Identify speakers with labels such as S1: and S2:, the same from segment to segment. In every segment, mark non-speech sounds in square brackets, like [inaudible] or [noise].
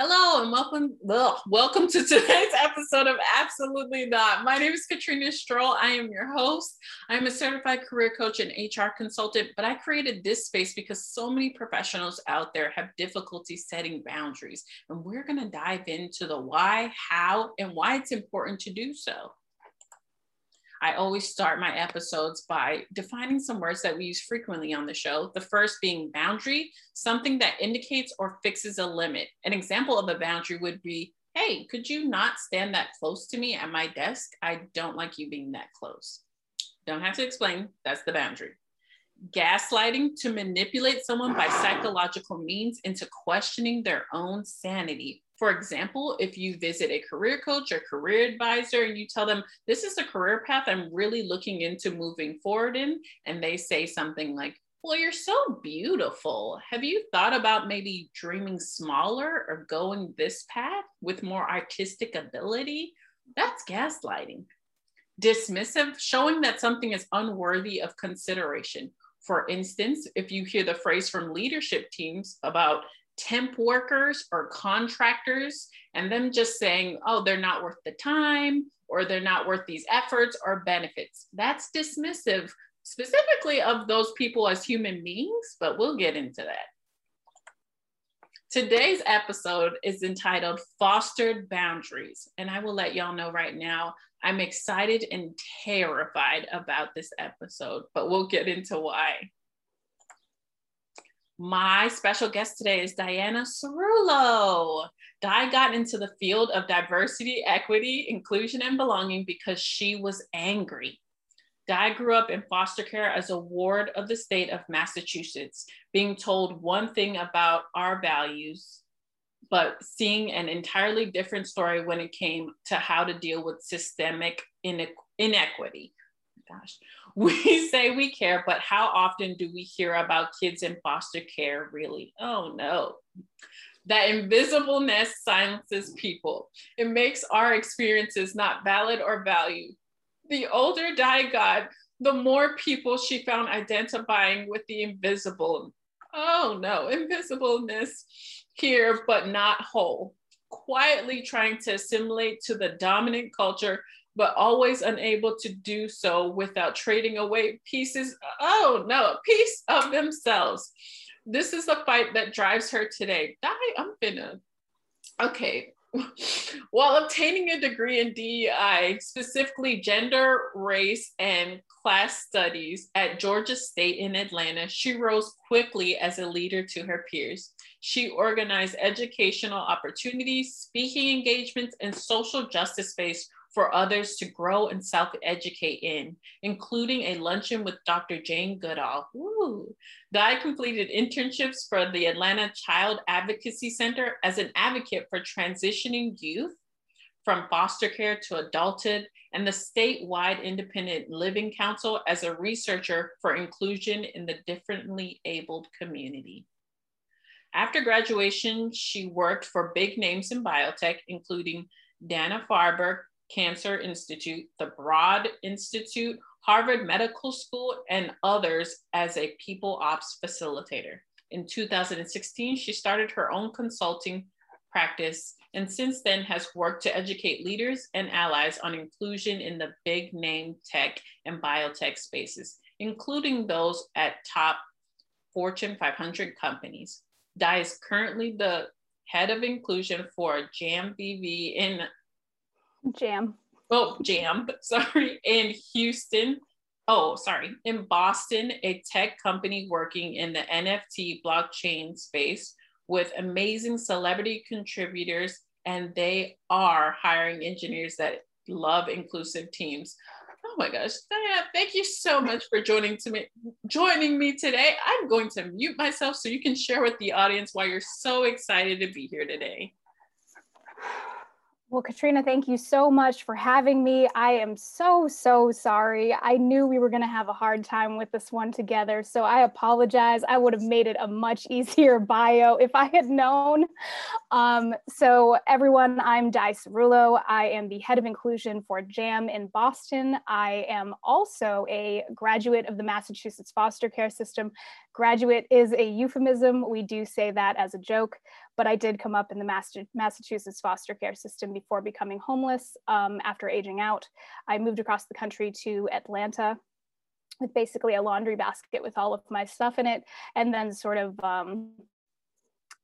S1: Hello and welcome. Ugh, welcome to [laughs] today's episode of Absolutely Not. My name is Katrina Strohl. I am your host. I'm a certified career coach and HR consultant, but I created this space because so many professionals out there have difficulty setting boundaries. And we're going to dive into the why, how, and why it's important to do so. I always start my episodes by defining some words that we use frequently on the show. The first being boundary, something that indicates or fixes a limit. An example of a boundary would be Hey, could you not stand that close to me at my desk? I don't like you being that close. Don't have to explain, that's the boundary. Gaslighting to manipulate someone by psychological means into questioning their own sanity for example, if you visit a career coach or career advisor and you tell them, this is the career path I'm really looking into moving forward in, and they say something like, well, you're so beautiful. Have you thought about maybe dreaming smaller or going this path with more artistic ability? That's gaslighting. Dismissive, showing that something is unworthy of consideration. For instance, if you hear the phrase from leadership teams about temp workers or contractors and them just saying, oh, they're not worth the time or they're not worth these efforts or benefits. That's dismissive specifically of those people as human beings, but we'll get into that. Today's episode is entitled Fostered Boundaries. And I will let y'all know right now, I'm excited and terrified about this episode, but we'll get into why. My special guest today is Diana Ciruolo. Di got into the field of diversity, equity, inclusion, and belonging because she was angry. Di grew up in foster care as a ward of the state of Massachusetts, being told one thing about our values, but seeing an entirely different story when it came to how to deal with systemic inequity. Gosh, we [laughs] say we care, but how often do we hear about kids in foster care really? Oh no. That invisibleness silences people. It makes our experiences not valid or valued. The older Di got, the more people she found identifying with the invisible. Oh no, invisibleness here, but not whole. Quietly trying to assimilate to the dominant culture but always unable to do so without trading away pieces, oh no, a piece of themselves. This is the fight that drives her today. Di, I'm finna. Okay. [laughs] While obtaining a degree in DEI, specifically gender, race, and class studies at Georgia State in Atlanta, she rose quickly as a leader to her peers. She organized educational opportunities, speaking engagements, and social justice space for others to grow and self educate in, including a luncheon with Dr. Jane Goodall. Ooh. Di completed internships for the Atlanta Child Advocacy Center as an advocate for transitioning youth from foster care to adulthood and the statewide Independent Living Council as a researcher for inclusion in the differently abled community. After graduation, she worked for big names in biotech, including Dana Farber, Cancer Institute, the Broad Institute, Harvard Medical School, and others as a people ops facilitator. In 2016, she started her own consulting practice and since then has worked to educate leaders and allies on inclusion in the big name tech and biotech spaces, including those at top Fortune 500 companies. Di is currently the head of inclusion for JAM BV in
S2: Jam.
S1: Oh, Jam, [laughs] sorry, in Houston. Oh, sorry, in Boston, a tech company working in the NFT blockchain space with amazing celebrity contributors, and they are hiring engineers that love inclusive teams. Oh my gosh, Diana, thank you so much for joining to me joining me today. I'm going to mute myself so you can share with the audience why you're so excited to be here today.
S2: Well, Katrina, thank you so much for having me. I am so, so sorry. I knew we were going to have a hard time with this one together, so I apologize. I would have made it a much [laughs] easier bio if I had known. Um, so, everyone, I'm Di Ciruolo. I am the head of inclusion for JAM in Boston. I am also a graduate of the Massachusetts foster care system. Graduate is a euphemism. We do say that as a joke but I did come up in the Massachusetts foster care system before becoming homeless um, after aging out. I moved across the country to Atlanta with basically a laundry basket with all of my stuff in it, and then sort of um,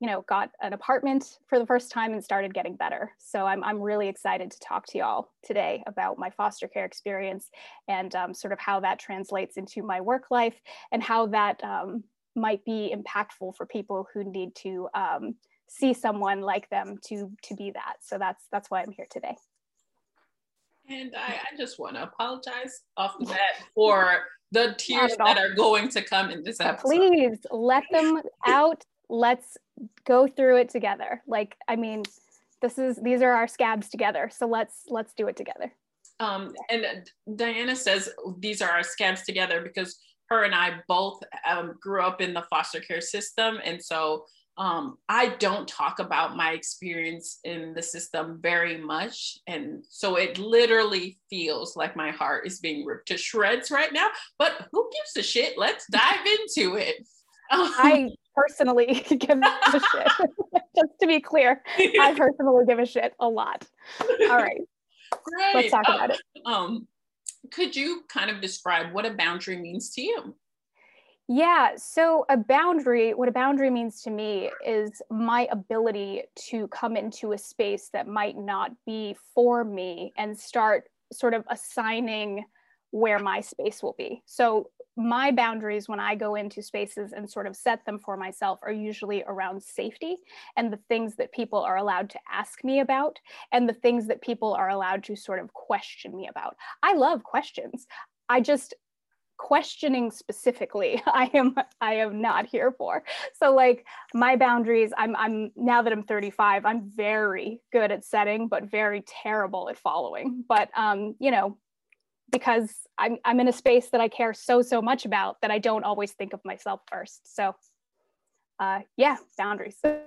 S2: you know, got an apartment for the first time and started getting better. So I'm, I'm really excited to talk to y'all today about my foster care experience and um, sort of how that translates into my work life and how that um, might be impactful for people who need to um, see someone like them to to be that. So that's that's why I'm here today.
S1: And I, I just want to apologize off the bat for the tears that are going to come in this episode.
S2: Please let them out let's go through it together. Like, I mean, this is these are our scabs together. So let's let's do it together.
S1: Um, and Diana says these are our scabs together because her and I both um, grew up in the foster care system, and so um, I don't talk about my experience in the system very much. And so it literally feels like my heart is being ripped to shreds right now. But who gives a shit? Let's dive into it.
S2: I personally [laughs] give a shit. [laughs] Just to be clear, I [laughs] personally give a shit a lot. All right. Great. Let's talk about it.
S1: Um, could you kind of describe what a boundary means to you?
S2: Yeah, so a boundary, what a boundary means to me is my ability to come into a space that might not be for me and start sort of assigning where my space will be. So my boundaries when I go into spaces and sort of set them for myself are usually around safety and the things that people are allowed to ask me about and the things that people are allowed to sort of question me about. I love questions. I just questioning specifically [laughs] i am i am not here for so like my boundaries i'm i'm now that i'm 35 i'm very good at setting but very terrible at following but um you know because I'm, I'm in a space that I care so, so much about that I don't always think of myself first. So, uh, yeah, boundaries. [laughs] oh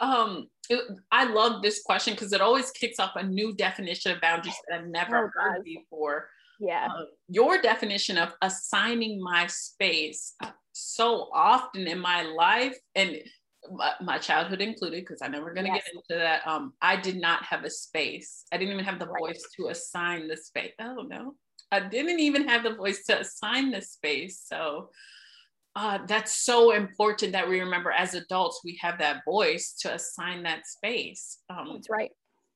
S1: um, it, I love this question because it always kicks off a new definition of boundaries that I've never oh, heard before.
S2: Yeah. Uh,
S1: your definition of assigning my space uh, so often in my life, and my, my childhood included, because I'm never going to yes. get into that. Um, I did not have a space. I didn't even have the right. voice to assign the space. Oh no, I didn't even have the voice to assign the space. So uh, that's so important that we remember as adults we have that voice to assign that space.
S2: Um, that's right.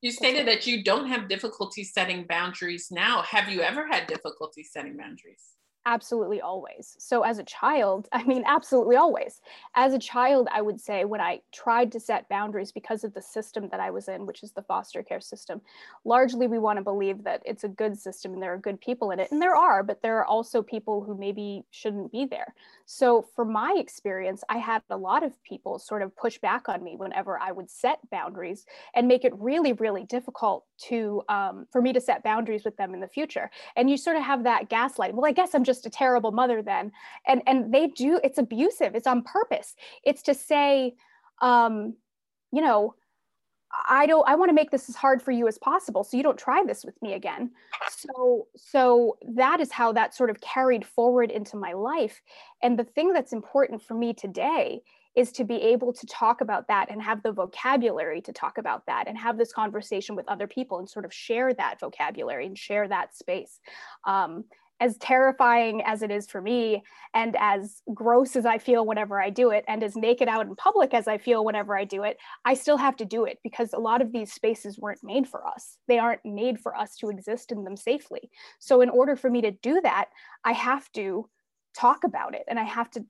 S1: You stated that you don't have difficulty setting boundaries now. Have you ever had difficulty setting boundaries?
S2: Absolutely always. So as a child, [laughs] I mean, absolutely always. As a child, I would say when I tried to set boundaries because of the system that I was in, which is the foster care system, largely we want to believe that it's a good system and there are good people in it. And there are, but there are also people who maybe shouldn't be there. So for my experience, I had a lot of people sort of push back on me whenever I would set boundaries and make it really, really difficult to um, for me to set boundaries with them in the future. And you sort of have that gaslight. Well, I guess I'm just just a terrible mother then and and they do it's abusive it's on purpose it's to say um you know I don't I want to make this as hard for you as possible so you don't try this with me again. So so that is how that sort of carried forward into my life and the thing that's important for me today is to be able to talk about that and have the vocabulary to talk about that and have this conversation with other people and sort of share that vocabulary and share that space. Um, as terrifying as it is for me and as gross as I feel whenever I do it and as naked out in public as I feel whenever I do it, I still have to do it because a lot of these spaces weren't made for us. They aren't made for us to exist in them safely. So in order for me to do that, I have to talk about it and I have to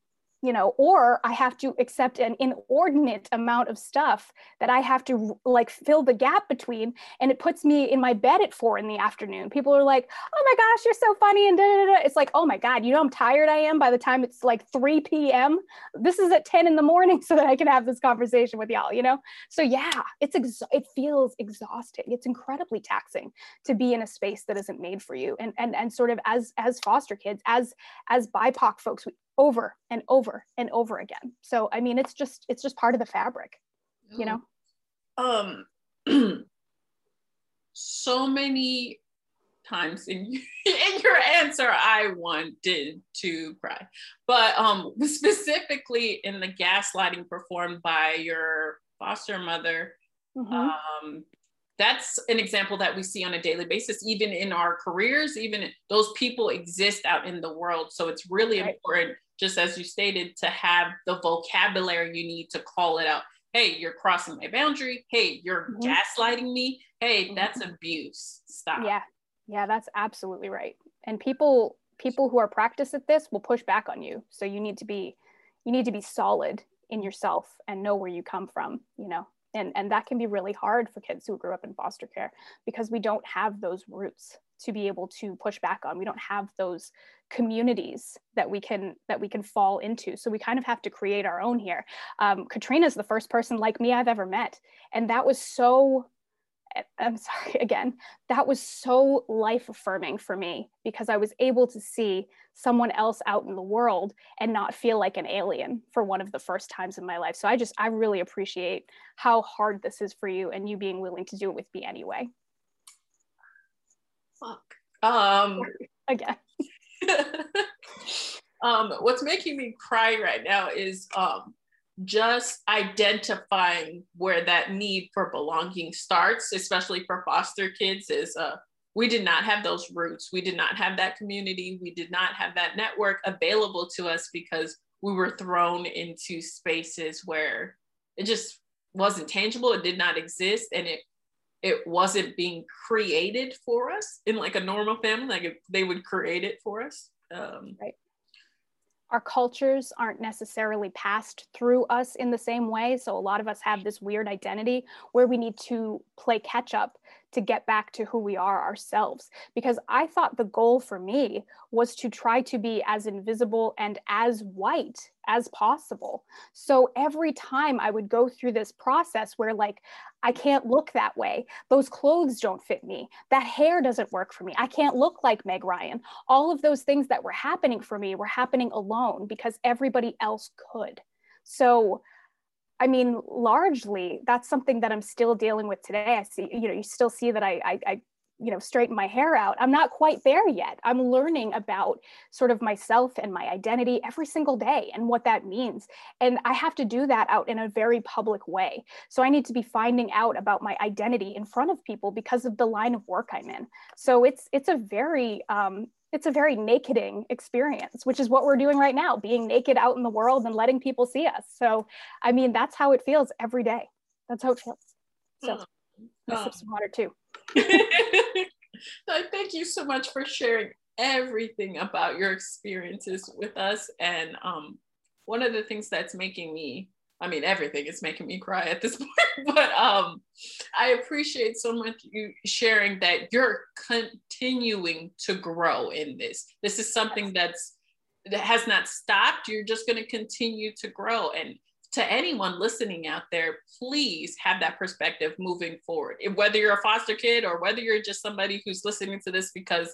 S2: you know or i have to accept an inordinate amount of stuff that i have to like fill the gap between and it puts me in my bed at four in the afternoon. People are like oh my gosh you're so funny and da, da, da. it's like oh my god you know i'm tired i am by the time it's like 3 p.m this is at 10 in the morning [laughs] so that i can have this conversation with y'all you know? So yeah it's ex- it feels exhausting. It's incredibly taxing to be in a space that isn't made for you. And and and sort of as as foster kids as as bipoc folks we over and over and over again so i mean it's just it's just part of the fabric you know
S1: um [clears throat] so many times in, [laughs] in your answer I wanted to cry. But um, specifically in the gaslighting performed by your foster mother, mm-hmm. um, that's an example that we see on a daily basis, even in our careers, even those people exist out in the world. So it's really right. important, just as you stated, to have the vocabulary you need to call it out. Hey, you're crossing my boundary. Hey, you're mm-hmm. gaslighting me. Hey, mm-hmm. that's abuse. Stop.
S2: Yeah. Yeah, that's absolutely right. And people people who are practiced at this will push back on you. So you need to be you need to be solid in yourself and know where you come from, you know and and that can be really hard for kids who grew up in foster care because we don't have those roots to be able to push back on. We don't have those communities that we can that we can fall into. So we kind of have to create our own here. Um, katrina's the first person like me i've ever met and that was so I'm sorry [laughs] again, that was so life affirming for me because I was able to see someone else out in the world and not feel like an alien for one of the first times in my life. So I just, I really appreciate how hard this is for you and you being willing to do it with me anyway.
S1: Fuck. Um, [laughs]
S2: again. [laughs]
S1: um, what's making me cry right now is um, just identifying where that need for belonging starts, especially for foster kids, is uh, we did not have those roots. We did not have that community. We did not have that network available to us because we were thrown into spaces where it just wasn't tangible. It did not exist, and it it wasn't being created for us in like a normal family. Like they would create it for us. Um,
S2: right our cultures aren't necessarily passed through us in the same way. So a lot of us have mm-hmm. this weird identity where we need to play catch up to get back to who we are ourselves. Because I thought the goal for me was to try to be as invisible and as white as possible. So every time I would go through this process where, like, I can't look that way, those clothes don't fit me, that hair doesn't work for me, I can't look like Meg Ryan. All of those things that were happening for me were happening alone because everybody else could. So I mean, largely that's something that I'm still dealing with today. I see, you know, you still see that I, I, I you know straighten my hair out. I'm not quite there yet. I'm learning about sort of myself and my identity every single day and what that means. And i have to do that out in a very public way. So i need to be finding out about my identity in front of people because of the line of work i'm in. So it's it's a very um, it's a very nakeding experience, which is what we're doing right now, being naked out in the world and letting people see us. So, I mean, that's how it feels every day. That's how it feels. So, oh. sip some water too. [laughs]
S1: Thank you so much for sharing everything about your experiences with us. And um, one of the things that's making me I mean, everything is making me cry at this [laughs] point, but um, I appreciate so much you sharing that you're continuing to grow in this. This is something that's that has not stopped. You're just going to continue to grow. And to anyone listening out there, please have that perspective moving forward. Whether you're a foster kid or whether you're just somebody who's listening to this because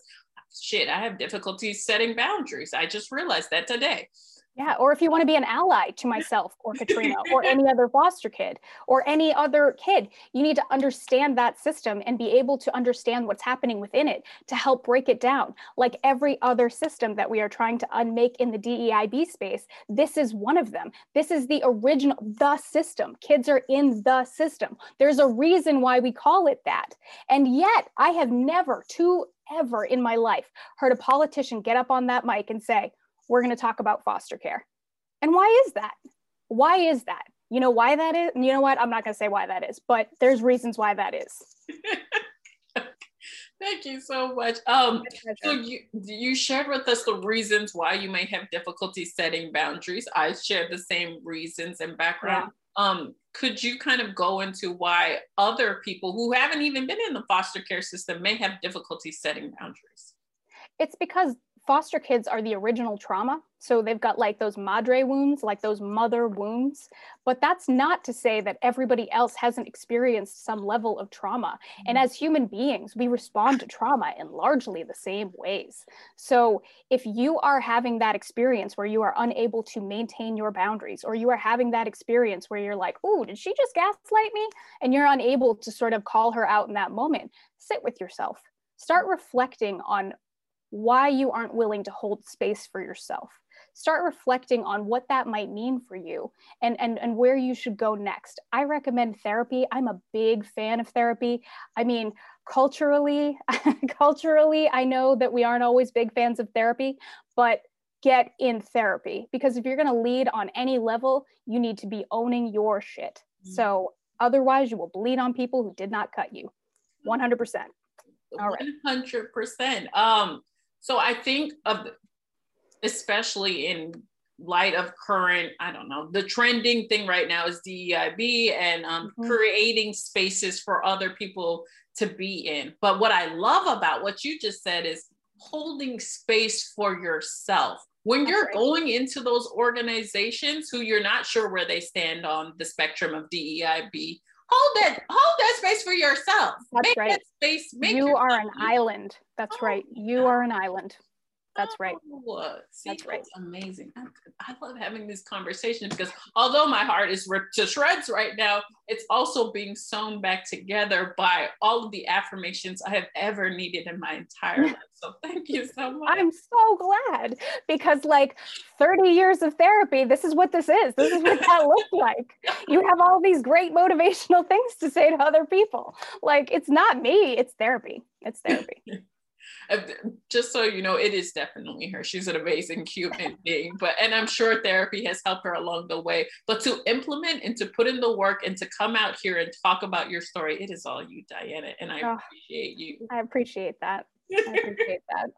S1: shit, I have difficulties setting boundaries. I just realized that today.
S2: Yeah, or if you want to be an ally to myself or Katrina or [laughs] any other foster kid or any other kid, you need to understand that system and be able to understand what's happening within it to help break it down. Like every other system that we are trying to unmake in the DEIB space, this is one of them. This is the original, the system. Kids are in the system. There's a reason why we call it that. And yet, I have never, to ever in my life, heard a politician get up on that mic and say, we're going to talk about foster care. And why is that? Why is that? You know why that is? You know what? I'm not going to say why that is, but there's reasons why that is. [laughs]
S1: Thank you so much. Um, so you you shared with us the reasons why you may have difficulty setting boundaries. I shared the same reasons and background. Yeah. Um, could you kind of go into why other people who haven't even been in the foster care system may have difficulty setting boundaries?
S2: It's because foster kids are the original trauma. So they've got like those madre wounds, like those mother wounds. But that's not to say that everybody else hasn't experienced some level of trauma. Mm-hmm. And as human beings, we respond to trauma in largely the same ways. So if you are having that experience where you are unable to maintain your boundaries, or you are having that experience where you're like, oh, did she just gaslight me? And you're unable to sort of call her out in that moment, sit with yourself start reflecting on why you aren't willing to hold space for yourself start reflecting on what that might mean for you and, and, and where you should go next. I recommend therapy. I'm a big fan of therapy. I mean, culturally, [laughs] culturally, I know that we aren't always big fans of therapy, but get in therapy because if you're going to lead on any level, you need to be owning your shit. Mm-hmm. So otherwise, you will bleed on people who did not cut you. 100%.
S1: All right. 100%. Um, so I think of especially in light of current, I don't know, the trending thing right now is DEIB and um, mm-hmm. creating spaces for other people to be in. But what I love about what you just said is holding space for yourself. When you're right. going into those organizations who you're not sure where they stand on the spectrum of DEIB, hold that hold that space for yourself.
S2: That's make right. That space. Make you are an island. That's oh, right. You are an island. That's right. Oh,
S1: see, that's right. amazing. I, I, love having these conversations because although my heart is ripped to shreds right now, it's also being sewn back together by all of the affirmations I have ever needed in my entire life. So thank you so [laughs] much.
S2: I'm so glad because like 30 years of therapy, this is what this is. This is what that [laughs] looked like. You have all these great motivational [laughs] things to say to other people. Like it's not me, it's therapy. It's therapy.
S1: Just so you know, it is definitely her. She's an amazing human being, but and I'm sure therapy has helped her along the way. But to implement and to put in the work and to come out here and talk about your story, it is all you, Diana, and I oh, appreciate you.
S2: I appreciate that. I [laughs] appreciate that.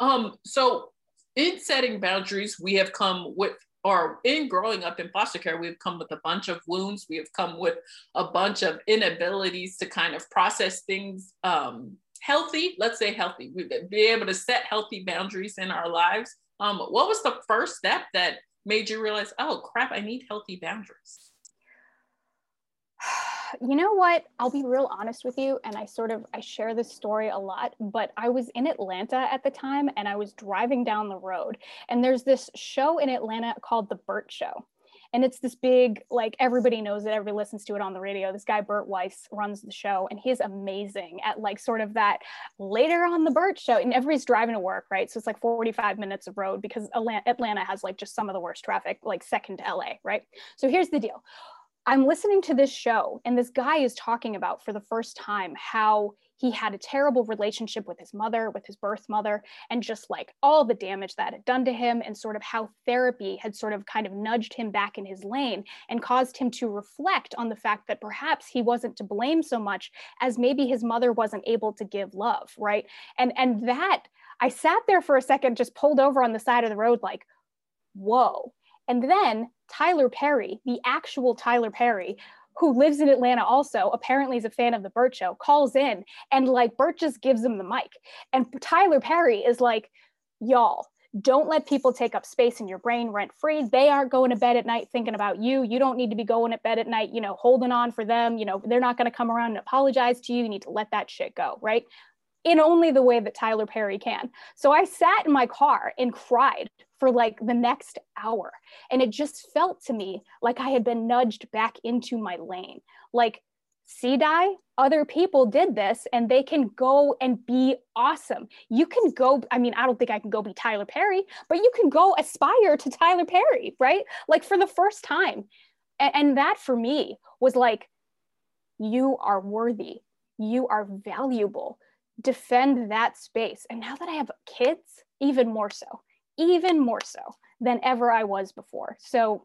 S1: Um, so in setting boundaries, we have come with or in growing up in foster care, we've come with a bunch of wounds. We have come with a bunch of inabilities to kind of process things um, healthy, let's say healthy, be able to set healthy boundaries in our lives. Um, what was the first step that made you realize, oh crap, I need healthy boundaries? [sighs]
S2: You know what? I'll be real honest with you, and I sort of I share this story a lot, but I was in Atlanta at the time and I was driving down the road, and there's this show in Atlanta called The Bert Show and it's this big like everybody knows it everybody listens to it on the radio. This guy bert weiss runs the show and he's amazing at like sort of that later on the bert show and everybody's driving to work right? So it's like 45 minutes of road because atlanta has like just some of the worst traffic like second to la right? So here's the deal. I'm listening to this show and this guy is talking about for the first time how he had a terrible relationship with his mother, with his birth mother, and just like all the damage that had done to him, and sort of how therapy had sort of kind of nudged him back in his lane and caused him to reflect on the fact that perhaps he wasn't to blame so much as maybe his mother wasn't able to give love, right? And and that I sat there for a second, just pulled over on the side of the road, like, whoa. And then Tyler Perry, the actual Tyler Perry, who lives in Atlanta also, apparently is a fan of the Bert Show, calls in and like Bert just gives him the mic. And Tyler Perry is like, y'all, don't let people take up space in your brain rent free. They aren't going to bed at night thinking about you. You don't need to be going to bed at night, you know, holding on for them. You know, they're not going to come around and apologize to you. You need to let that shit go, right? In only the way that Tyler Perry can. So I sat in my car and cried for like the next hour. And it just felt to me like I had been nudged back into my lane. Like, see, Di, other people did this and they can go and be awesome. You can go, I mean, I don't think I can go be Tyler Perry, but you can go aspire to Tyler Perry, right? Like for the first time. And, that for me was like, you are worthy, you are valuable. Defend that space. And now that I have kids, even more so even more so than ever I was before. So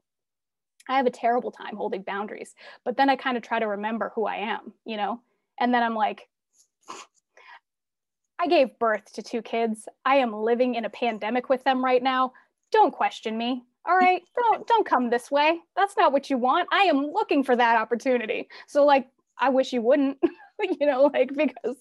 S2: I have a terrible time holding boundaries, but then I kind of try to remember who I am, you know? And then I'm like, I gave birth to two kids. I am living in a pandemic with them right now. Don't question me. All right, [laughs] don't don't come this way. That's not what you want. I am looking for that opportunity. So like I wish you wouldn't, [laughs] you know, like because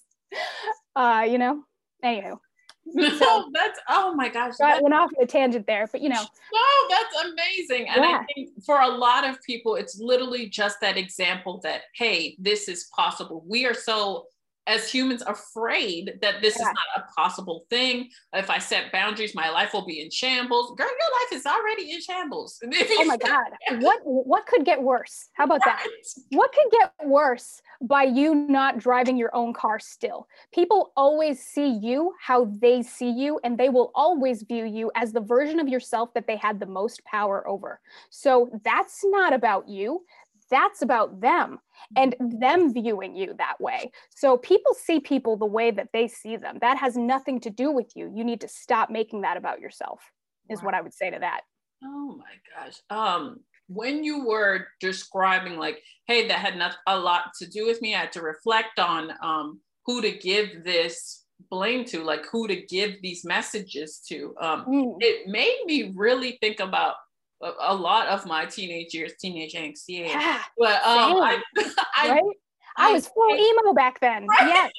S2: uh, you know, anywho. [laughs]
S1: No, so, that's oh my gosh.
S2: I went off on a tangent there, but you know.
S1: Oh, that's amazing. And yeah. I think for a lot of people, it's literally just that example that, hey, this is possible. We are so as humans afraid that this yeah. is not a possible thing. If I set boundaries, my life will be in shambles. Girl, your life is already in shambles. [laughs]
S2: oh my God. What what could get worse? How about that? What could get worse by you not driving your own car still? People always see you how they see you, and they will always view you as the version of yourself that they had the most power over. So that's not about you that's about them and them viewing you that way. So people see people the way that they see them. That has nothing to do with you. You need to stop making that about yourself, is wow. what I would say to that.
S1: Oh my gosh. Um, when you were describing like, hey, that had not a lot to do with me, I had to reflect on um, who to give this blame to, like who to give these messages to. Um, mm. It made me really think about a, lot of my teenage years, teenage angst. Yeah. yeah but um, I, [laughs]
S2: I, right? I, I, was full emo back then. Right? Yes.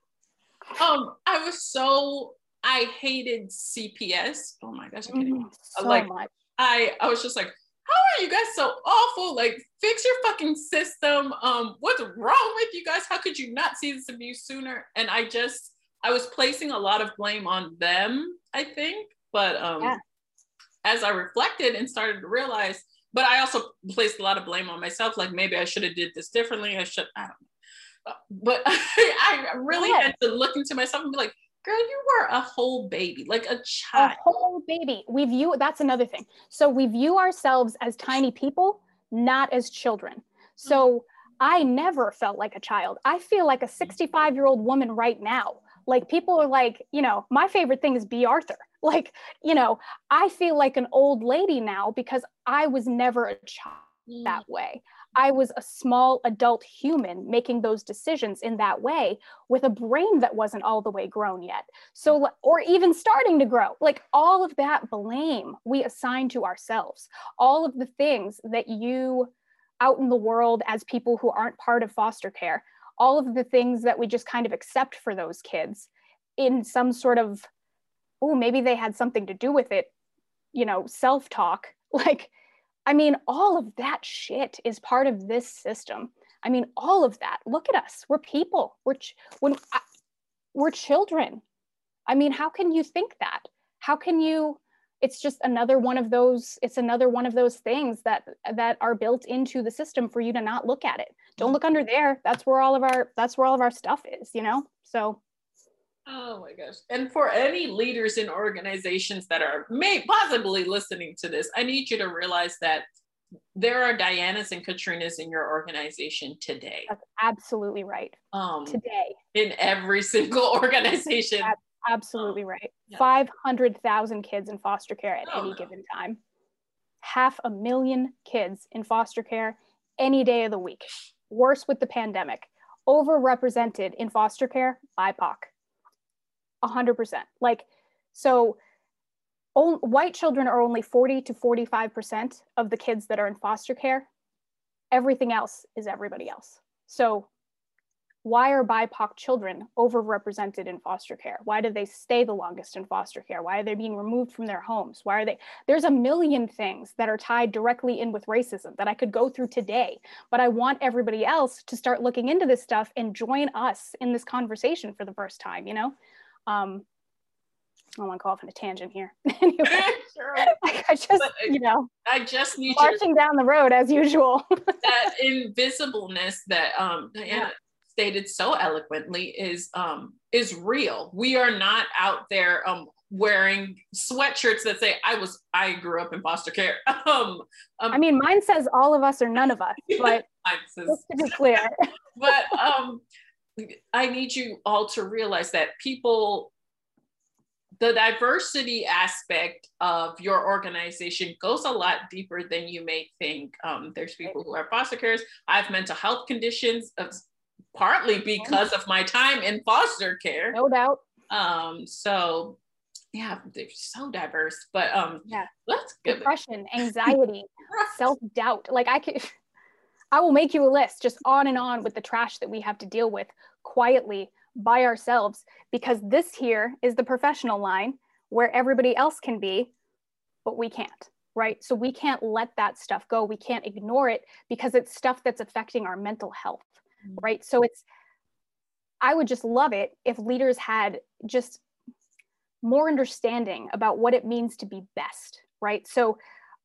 S2: [laughs]
S1: um, I was so I hated CPS. Oh my gosh, I'm kidding. Mm, so like much. I I was just like, how are you guys so awful? Like, fix your fucking system. Um, what's wrong with you guys? How could you not see this abuse sooner? And I just I was placing a lot of blame on them, I think. But um yeah as I reflected and started to realize, but I also placed a lot of blame on myself. Like maybe I should have did this differently. I should, I don't know. But [laughs] I really had to look into myself and be like, girl, you were a whole baby, like a child.
S2: A whole baby. We view, that's another thing. So we view ourselves as tiny people, not as children. So mm-hmm. I never felt like a child. I feel like a 65 year old woman right now. Like people are like, you know, my favorite thing is Bea Arthur. [laughs] Like, you know, I feel like an old lady now because I was never a child mm. that way. I was a small adult human making those decisions in that way with a brain that wasn't all the way grown yet. So, or even starting to grow, like all of that blame we assign to ourselves, all of the things that you out in the world as people who aren't part of foster care, all of the things that we just kind of accept for those kids in some sort of oh, maybe they had something to do with it, you know, self talk. [laughs] Like, I mean, all of that shit is part of this system. I mean, all of that. Look at us. We're people. We're ch- when I, we're children. I mean, how can you think that? How can you? It's just another one of those. It's another one of those things that that are built into the system for you to not look at it. Don't look under there. That's where all of our. That's where all of our stuff is. You know. So
S1: Oh my gosh. And for any leaders in organizations that are may possibly listening to this, I need you to realize that there are Dianas and Katrinas in your organization today.
S2: That's absolutely right. Um, today.
S1: In every [laughs] single organization. That's
S2: absolutely um, right. Yeah. 500,000 kids in foster care at oh, any no. given time. Half a million kids in foster care any day of the week. Worse with the pandemic. Overrepresented in foster care, BIPOC 100%. Like, so white children are only 40 to 45% of the kids that are in foster care. Everything else is everybody else. So, why are BIPOC children overrepresented in foster care? Why do they stay the longest in foster care? Why are they being removed from their homes? Why are they? There's a million things that are tied directly in with racism that I could go through today, but I want everybody else to start looking into this stuff and join us in this conversation for the first time, you know? Um, I don't want to go off on a tangent here. [laughs] anyway, [laughs] sure. I just, but you know,
S1: I just need
S2: marching down the road as usual. [laughs]
S1: that invisibleness that um, Diana yeah. Stated so eloquently is um, is real. We are not out there um, wearing sweatshirts that say I was I grew up in foster care. [laughs] Um,
S2: um, I mean, mine says all of us or none of us, [laughs] but says, just to be clear. [laughs]
S1: but um, I need you all to realize that people, the diversity aspect of your organization goes a lot deeper than you may think. Um, there's people who are foster carers. I have mental health conditions, of, partly because of my time in foster care.
S2: No doubt.
S1: Um, so yeah, they're so diverse. But um,
S2: yeah, let's depression, anxiety, [laughs] self doubt. Like I could. I will make you a list just on and on with the trash that we have to deal with quietly by ourselves because this here is the professional line where everybody else can be, but we can't, right? So we can't let that stuff go. We can't ignore it because it's stuff that's affecting our mental health, mm-hmm. right? So it's I would just love it if leaders had just more understanding about what it means to be best, right? So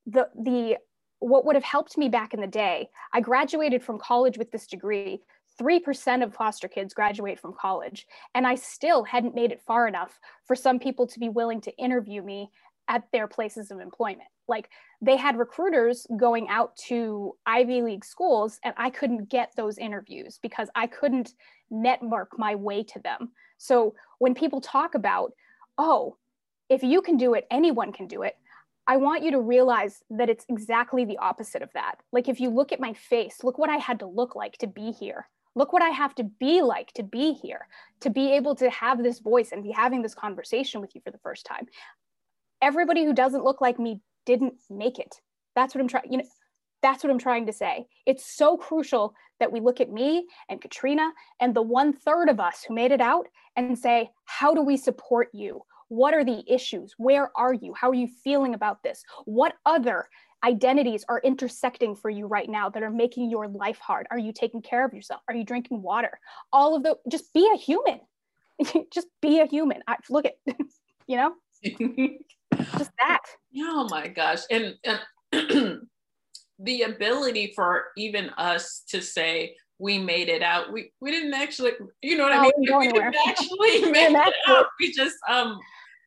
S2: the the what would have helped me back in the day, I graduated from college with this degree. 3% of foster kids graduate from college. And I still hadn't made it far enough for some people to be willing to interview me at their places of employment. Like they had recruiters going out to Ivy League schools, and I couldn't get those interviews because I couldn't network my way to them. So when people talk about, oh, if you can do it, anyone can do it. I want you to realize that it's exactly the opposite of that. Like, if you look at my face, look what I had to look like to be here. Look what I have to be like to be here, to be able to have this voice and be having this conversation with you for the first time. Everybody who doesn't look like me didn't make it. That's what I'm trying, you know, that's what I'm trying to say. It's so crucial that we look at me and Katrina and the one third of us who made it out and say, how do we support you? What are the issues? Where are you? How are you feeling about this? What other identities are intersecting for you right now that are making your life hard? Are you taking care of yourself? Are you drinking water? All of the, just be a human. [laughs] just be a human. I, look at, [laughs] you know, [laughs] just that.
S1: Oh my gosh. And, and [clears throat] the ability for even us to say, we made it out. We we didn't actually, you know what I mean? We, we didn't [laughs] actually make it out. We just um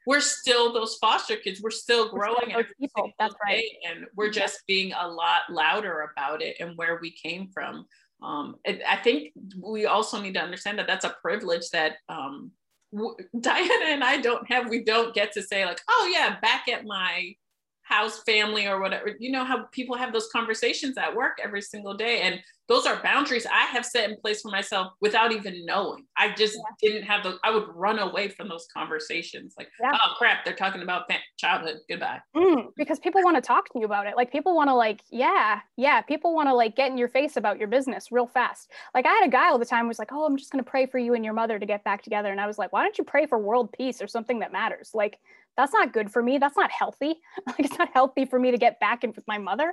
S1: we're still those foster kids. We're still growing
S2: we're still people. That's right.
S1: And we're just being a lot louder about it and where we came from. Um, I think we also need to understand that that's a privilege that um, [laughs] Diana and I don't have. We don't get to say like, oh yeah, back at my house family or whatever. You know how people have those conversations at work every single day and those are boundaries i have set in place for myself without even knowing. I just yeah. didn't have those i would run away from those conversations like yeah. oh crap they're talking about childhood goodbye.
S2: Mm, because people want to talk to you about it. Like people want to like yeah yeah people want to like get in your face about your business real fast. Like i had a guy all the time who was like oh i'm just going to pray for you and your mother to get back together and i was like why don't you pray for world peace or something that matters? Like that's not good for me. That's not healthy. [laughs] Like it's not healthy for me to get back in with my mother.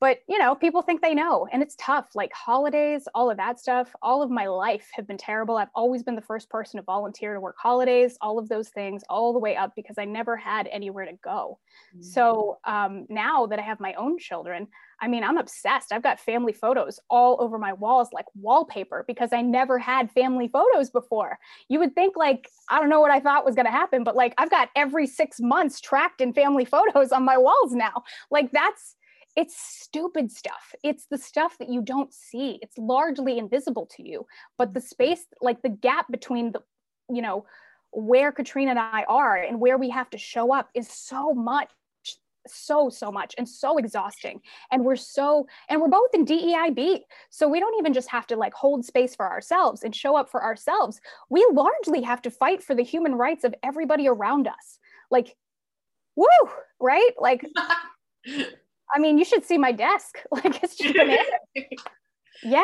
S2: But you know, people think they know, and it's tough. Like holidays, all of that stuff. All of my life have been terrible. I've always been the first person to volunteer to work holidays, all of those things, all the way up because I never had anywhere to go. Mm-hmm. So um, now that I have my own children, I mean, I'm obsessed. I've got family photos all over my walls, like wallpaper, because I never had family photos before. You would think, like, I don't know what I thought was going to happen, but like, I've got every six months tracked in family [laughs] photos on my walls now. Like, that's, it's stupid stuff. It's the stuff that you don't see. It's largely invisible to you. But the mm-hmm. space, like the gap between the, you know, where Katrina and I are and where we have to show up is so much so so much and so exhausting and we're so and we're both in DEIB so we don't even just have to like hold space for ourselves and show up for ourselves we largely have to fight for the human rights of everybody around us like woo right like [laughs] I mean you should see my desk [laughs] like it's just amazing. [laughs] yeah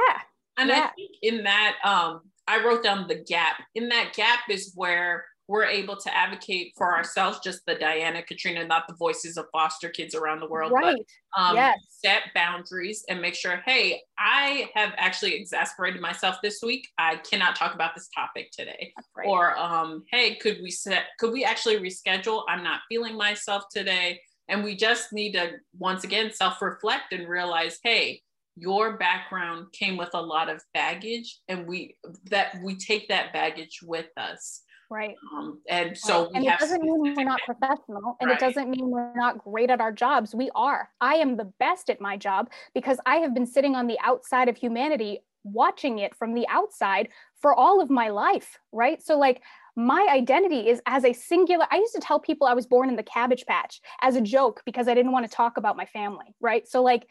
S1: and
S2: yeah.
S1: I think in that um I wrote down the gap in that gap is where we're able to advocate for ourselves, just the Diana, Katrina, not the voices of foster kids around the world,
S2: right.
S1: but um,
S2: yes.
S1: set boundaries and make sure, hey, I have actually exasperated myself this week. I cannot talk about this topic today. Right. Or, um, hey, could we set, could we actually reschedule? I'm not feeling myself today. And we just need to, once again, self reflect and realize, hey, your background came with a lot of baggage and we that we take that baggage with us
S2: Right.
S1: Um, and so
S2: and it doesn't mean we're not professional and right. it doesn't mean we're not great at our jobs. We are. I am the best at my job because I have been sitting on the outside of humanity watching it from the outside for all of my life, right? So like my identity is as a singular i used to tell people i was born in the cabbage patch as a joke because i didn't want to talk about my family right so like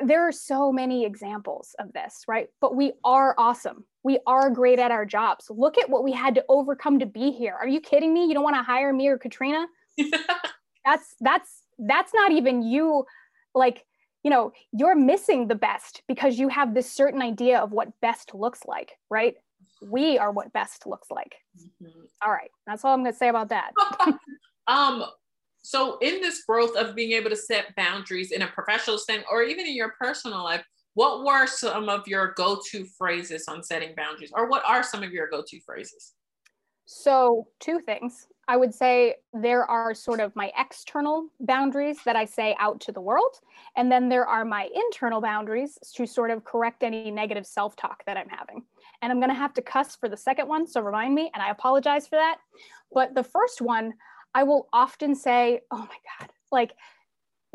S2: there are so many examples of this, right? But we are awesome. We are great at our jobs. Look at what we had to overcome to be here. Are you kidding me? You don't want to hire me or Katrina? [laughs] that's that's that's not even you like, you know, you're missing the best because you have this certain idea of what best looks like, right? We are what best looks like. Mm-hmm. All right. That's all I'm going to say about that. [laughs] [laughs]
S1: um so in this growth of being able to set boundaries in a professional sense or even in your personal life what were some of your go-to phrases on setting boundaries or what are some of your go-to phrases
S2: so two things i would say there are sort of my external boundaries that i say out to the world and then there are my internal boundaries to sort of correct any negative self-talk that i'm having. And i'm going to have to cuss for the second one so remind me and i apologize for that. But the first one i will often say oh my god like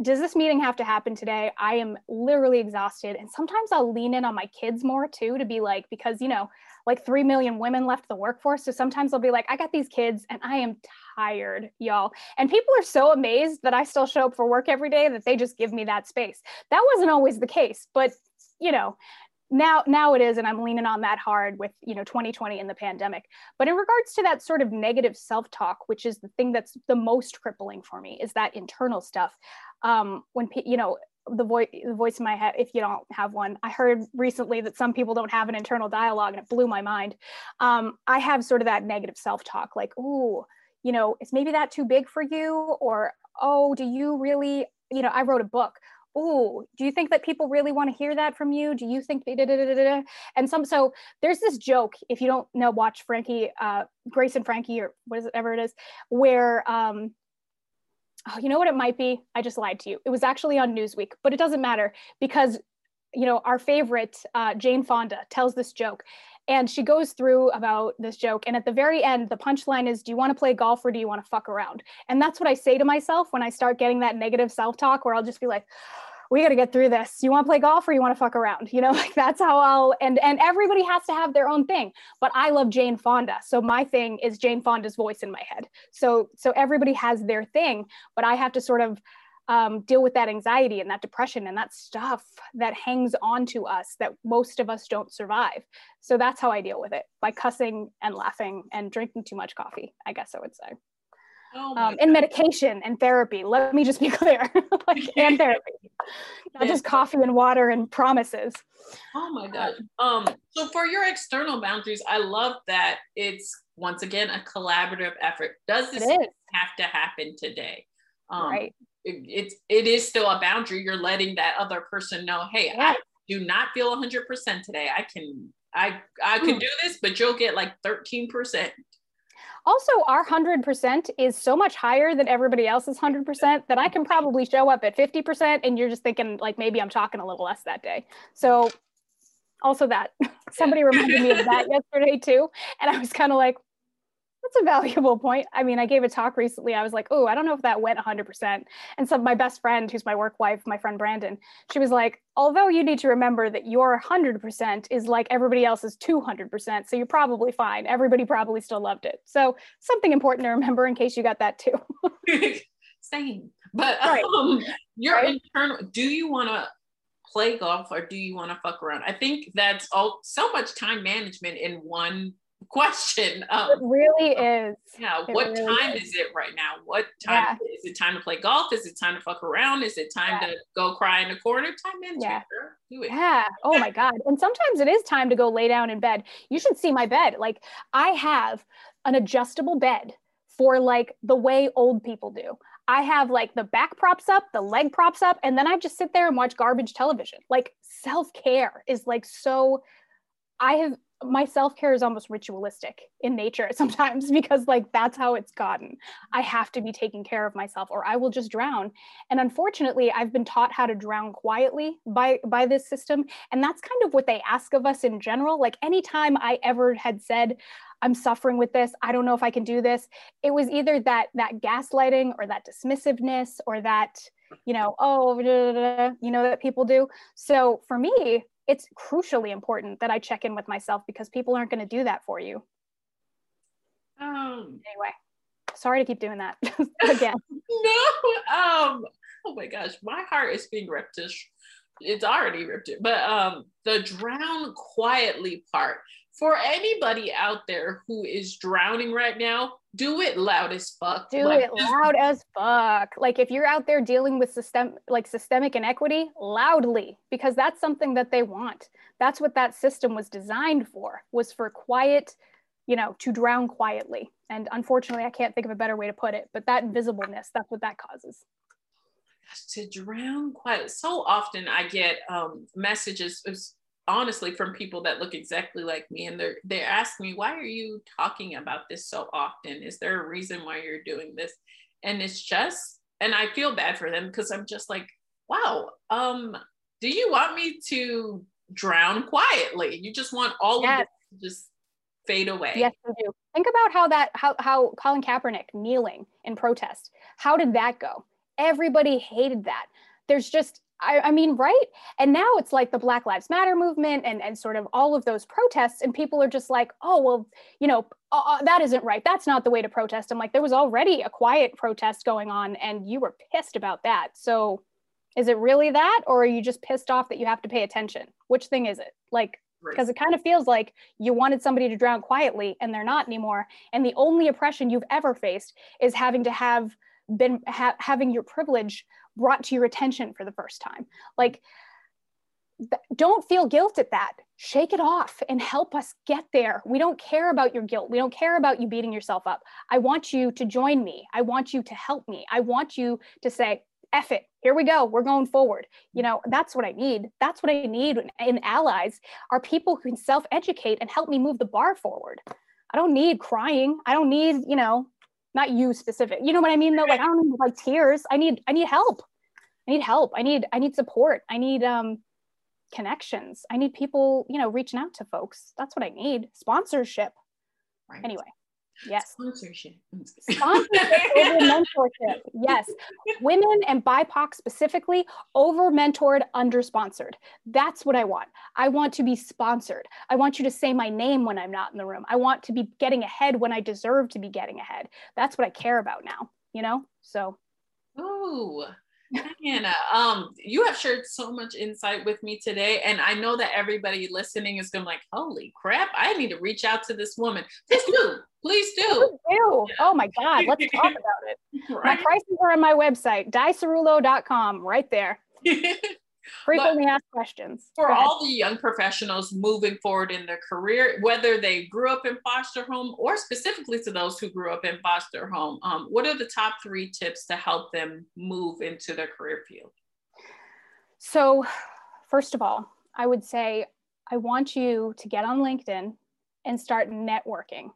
S2: does this meeting have to happen today? I am literally exhausted. And sometimes I'll lean in on my kids more too to be like, because, you know, like 3 million women left the workforce. So sometimes I'll be like, I got these kids and I am tired, y'all. And people are so amazed that I still show up for work every day that they just give me that space. That wasn't always the case, but, you know, now now it is and i'm leaning on that hard with you know 2020 and the pandemic. But in regards to that sort of negative self-talk which is the thing that's the most crippling for me is that internal stuff. Um, when you know the voice the voice in my head if you don't have one i heard recently that some people don't have an internal dialogue and it blew my mind. Um, i have sort of that negative self-talk like oh you know is maybe that too big for you? Or oh do you really you know i wrote a book oh do you think that people really want to hear that from you do you think they did and some so there's this joke if you don't know watch frankie uh grace and frankie or whatever it is where um oh, you know what it might be? I just lied to you. It was actually on Newsweek, but it doesn't matter because, you know, our favorite, uh, Jane Fonda, tells this joke. And she goes through about this joke. And at the very end, the punchline is Do you want to play golf or do you want to fuck around? And that's what I say to myself when I start getting that negative self talk where I'll just be like, we got to get through this. You want to play golf or you want to fuck around? You know, [laughs] like that's how I'll and and everybody has to have their own thing. But I love Jane Fonda. So my thing is Jane Fonda's voice in my head. So so everybody has their thing, but I have to sort of um, deal with that anxiety and that depression and that stuff that hangs on to us that most of us don't survive. So that's how I deal with it by cussing and laughing and drinking too much coffee, I guess I would say. Oh um, and medication and therapy. Let me just be [laughs] clear, like [laughs] and therapy, not just coffee and water and promises.
S1: Oh my god. Um. So for your external boundaries, I love that it's once again a collaborative effort. Does this have to happen today? Um, right. It, it's it is still a boundary. You're letting that other person know, hey, yeah. I do not feel 100% today. I can I I could hmm. do this, but you'll get like 13%.
S2: Also, our 100% is so much higher than everybody else's 100% that I can probably show up at 50% and you're just thinking, like, maybe I'm talking a little less that day. So, also that [laughs] somebody reminded me of that [laughs] yesterday too. And I was kind of like, that's a valuable point. I mean, I gave a talk recently. I was like, oh, I don't know if that went 100%. And so my best friend, who's my work wife, my friend Brandon, she was like, although you need to remember that your 100% is like everybody else's 200%. So you're probably fine. Everybody probably still loved it. So something important to remember in case you got that too. [laughs]
S1: Same. But right. um, your right? internal, do you want to play golf or do you want to fuck around? I think that's all so much time management in one question.
S2: Um, it really is.
S1: Yeah. It what really time is. is. it right now? What time yeah. is it? Time to play golf? Is it time to fuck around? Is it time yeah. to go cry in the corner? Time in.
S2: Yeah. Do it. Yeah. Oh my God. And sometimes it is time to go lay down in bed. You should see my bed. Like I have an adjustable bed for like the way old people do. I have like the back props up, the leg props up, and then I just sit there and watch garbage television. Like self care is like so. I have my self-care is almost ritualistic in nature [laughs] sometimes because like that's how it's gotten. I have to be taking care of myself or i will just drown. And unfortunately i've been taught how to drown quietly by by this system. And that's kind of what they ask of us in general. Like anytime i ever had said i'm suffering with this. I don't know if i can do this it was either that that gaslighting or that dismissiveness or that you know oh you know that people do. So for me it's crucially important that I check in with myself because people aren't going to do that for you. Um, anyway, sorry to keep doing that [laughs] [laughs] again.
S1: no, um, oh my gosh, my heart is being ripped. It's already ripped it, but um, the drown quietly part for anybody out there who is drowning right now, do it loud as fuck.
S2: Do like, it loud as fuck. Like if you're out there dealing with system like systemic inequity, loudly, because that's something that they want. That's what that system was designed for, was for quiet, you know, to drown quietly. And unfortunately, I can't think of a better way to put it, but that invisibleness, that's what that causes.
S1: to drown quiet. So often I get um, messages, honestly, from people that look exactly like me, and they're they ask me, "Why are you talking about this so often? Is there a reason why you're doing this?" And it's just, and I feel bad for them because I'm just like, "Wow, um, do you want me to drown quietly? You just want all yes. of this to just fade away?"
S2: Yes, I do. Think about how that how how Colin Kaepernick kneeling in protest. How did that go? Everybody hated that. There's just I, I, mean, right? And now it's like the Black Lives Matter movement and, and sort of all of those protests, and people are just like, oh, well, you know, uh, uh, that isn't right. That's not the way to protest. I'm like, there was already a quiet protest going on, and you were pissed about that. So is it really that, or are you just pissed off that you have to pay attention? Which thing is it? Like, because it kind of feels like you wanted somebody to drown quietly and they're not anymore. And the only oppression you've ever faced is having to have been ha- having your privilege brought to your attention for the first time. Like, don't feel guilt at that. Shake it off and help us get there. We don't care about your guilt. We don't care about you beating yourself up. I want you to join me. I want you to help me. I want you to say, F it, here we go, we're going forward. You know, that's what I need. That's what I need in allies are people who can self educate and help me move the bar forward. I don't need crying. I don't need, you know, not you specific. You know what I mean though? Like I don't need like tears. I need I need help. I need help. I need I need support. I need um connections. I need people, you know, reaching out to folks. That's what I need. Sponsorship. Right. Anyway. Yes.
S1: Sponsorship.
S2: Sponsorship over [laughs] mentorship. Yes. Women and BIPOC specifically over mentored, under sponsored. That's what I want. I want to be sponsored. I want you to say my name when I'm not in the room. I want to be getting ahead when I deserve to be getting ahead. That's what I care about now, you know? So.
S1: Oh, Hannah, um, you have shared so much insight with me today, and I know that everybody listening is going to like, "Holy crap! I need to reach out to this woman." Please do, please do.
S2: do. Yeah. Oh my God, let's talk [laughs] about it. Right? My prices are on my website, diciruolo.com, right there. [laughs] frequently asked questions.
S1: For all the young professionals moving forward in their career, whether they grew up in foster home or specifically to those who grew up in foster home, um, what are the top three tips to help them move into their career field?
S2: So, first of all, I would say I want you to get on LinkedIn and start networking.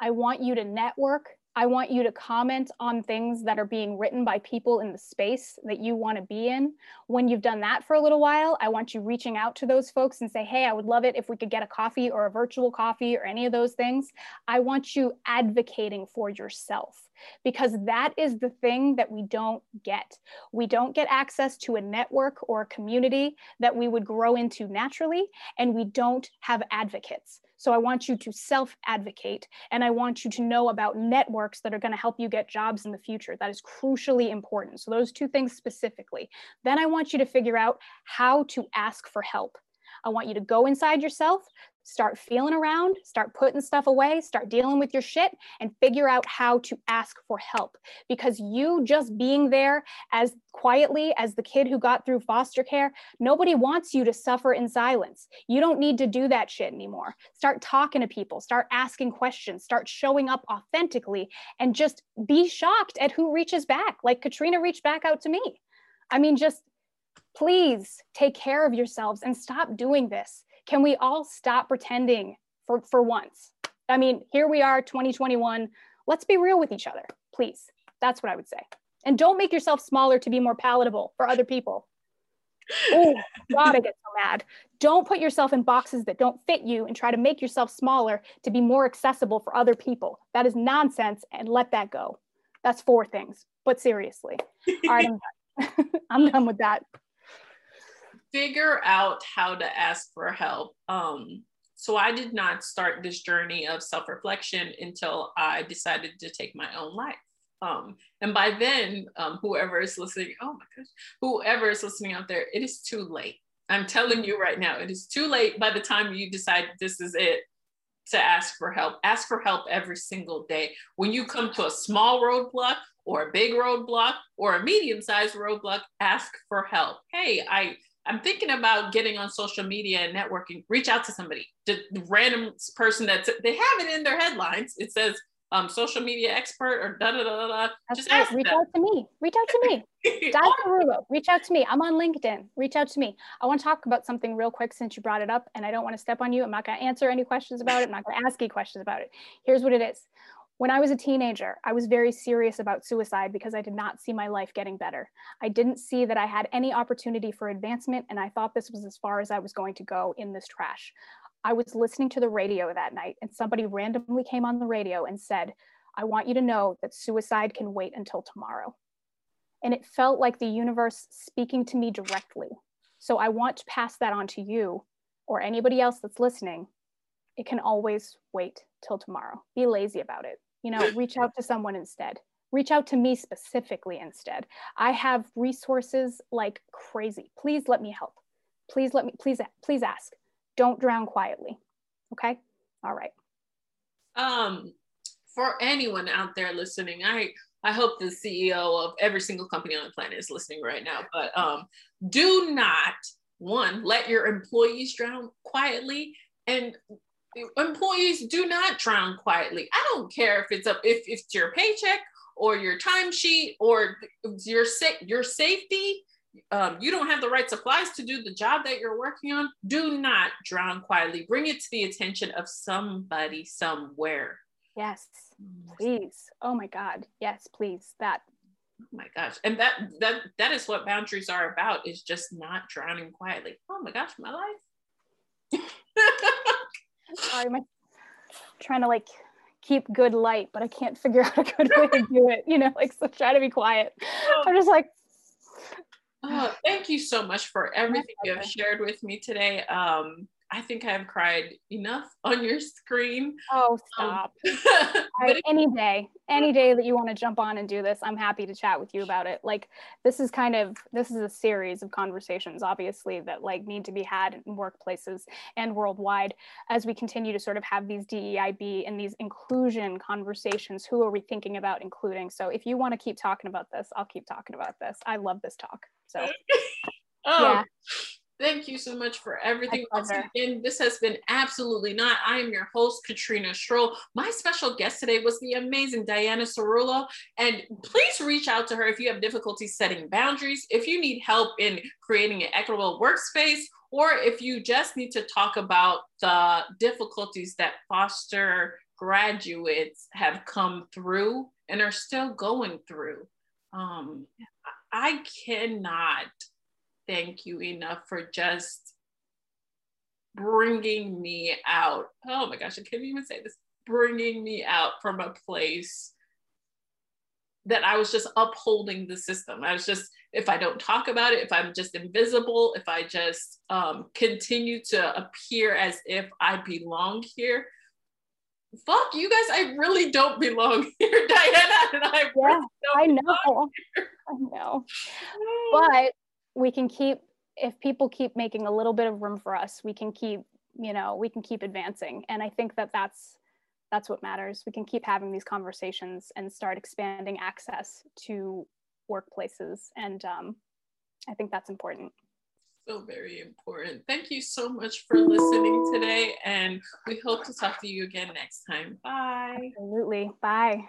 S2: I want you to network I want you to comment on things that are being written by people in the space that you want to be in. When you've done that for a little while, I want you reaching out to those folks and say, hey, I would love it if we could get a coffee or a virtual coffee or any of those things. I want you advocating for yourself because that is the thing that we don't get. We don't get access to a network or a community that we would grow into naturally, and we don't have advocates. So I want you to self advocate and I want you to know about networks that are going to help you get jobs in the future. That is crucially important. So, those two things specifically. Then I want you to figure out how to ask for help. I want you to go inside yourself, start feeling around, start putting stuff away, start dealing with your shit, and figure out how to ask for help. Because you just being there as quietly as the kid who got through foster care, nobody wants you to suffer in silence. You don't need to do that shit anymore. Start talking to people, start asking questions, start showing up authentically, and just be shocked at who reaches back. Like Katrina reached back out to me. I mean, just please take care of yourselves and stop doing this can we all stop pretending for, for once? I mean, here we are, 2021. Let's be real with each other, please. That's what I would say. And don't make yourself smaller to be more palatable for other people. Oh, God, I get so mad. Don't put yourself in boxes that don't fit you and try to make yourself smaller to be more accessible for other people. That is nonsense and let that go. That's four things, but seriously. All right, I'm [laughs] done. [laughs] I'm done with that
S1: figure out how to ask for help. Um, so I did not start this journey of self reflection until I decided to take my own life. Um, and by then, um, whoever is listening, oh my gosh, whoever is listening out there, it is too late. I'm telling you right now, it is too late by the time you decide this is it to ask for help. Ask for help every single day. When you come to a small roadblock or a big roadblock or a medium sized roadblock, ask for help. Hey, I I'm thinking about getting on social media and networking. Reach out to somebody, the random person that's they have it in their headlines. It says um, social media expert or da da da da. Just
S2: right.
S1: ask
S2: reach
S1: them.
S2: out to me. Reach out to me. [laughs] Ciruolo, reach out to me. I'm on LinkedIn. Reach out to me. I want to talk about something real quick since you brought it up, and I don't want to step on you. I'm not going to answer any questions about it. I'm not going to ask you questions about it. Here's what it is. When I was a teenager, I was very serious about suicide because I did not see my life getting better. I didn't see that I had any opportunity for advancement, and I thought this was as far as I was going to go in this trash. I was listening to the radio that night, and somebody randomly came on the radio and said, I want you to know that suicide can wait until tomorrow. And it felt like the universe speaking to me directly. So I want to pass that on to you or anybody else that's listening. It can always wait till tomorrow. Be lazy about it. You know, [laughs] reach out to someone instead. Reach out to me specifically instead. I have resources like crazy. Please let me help. Please let me, please, please ask don't drown quietly. Okay. All right.
S1: Um, for anyone out there listening, I I hope the CEO of every single company on the planet is listening right now. But um, do not one let your employees drown quietly, and employees do not drown quietly. I don't care if it's up if, if it's your paycheck or your timesheet or your sa- your safety um, you don't have the right supplies to do the job that you're working on, do not drown quietly. Bring it to the attention of somebody somewhere.
S2: Yes, please. Oh my God. Yes, please. That.
S1: Oh my gosh. And that that that is what boundaries are about is just not drowning quietly. Oh my gosh, my life. [laughs]
S2: Sorry, I'm trying to like keep good light, but I can't figure [laughs] out a good way to do it. You know, like so try to be quiet. Oh. I'm just like
S1: Oh, thank you so much for everything you have shared with me today. Um, I think I've cried enough [laughs] on your screen.
S2: Oh,
S1: um,
S2: stop. [laughs] Um, any day, any day that you want to jump on and do this, I'm happy to chat with you about it. Like this is kind of this is a series of conversations, obviously, that like need to be had in workplaces and worldwide as we continue to sort of have these DEIB and these inclusion conversations. Who are we thinking about including? So if you want to keep talking about this, I'll keep talking about this. I love this talk. So [laughs]
S1: oh. yeah. Thank you so much for everything. Once again, this has been absolutely not. I am your host, Katrina Strohl. My special guest today was the amazing Diana Ciruolo. And please reach out to her if you have difficulty setting boundaries, if you need help in creating an equitable workspace, or if you just need to talk about the difficulties that foster graduates have come through and are still going through. Um, I cannot thank you enough for just bringing me out. Oh my gosh, I can't even say this. Bringing me out from a place that I was just upholding the system. I was just, if I don't talk about it, if I'm just invisible, if I just um, continue to appear as if I belong here, fuck you guys, I really don't belong [laughs] here, Diana. And I
S2: yeah, really I know. [laughs] I know. But we can keep if people keep making a little bit of room for us we can keep you know we can keep advancing. And i think that that's that's what matters. We can keep having these conversations and start expanding access to workplaces. And um, i think that's important.
S1: So very important. Thank you so much for listening today and we hope to talk to you again next time. Bye.
S2: Absolutely. Bye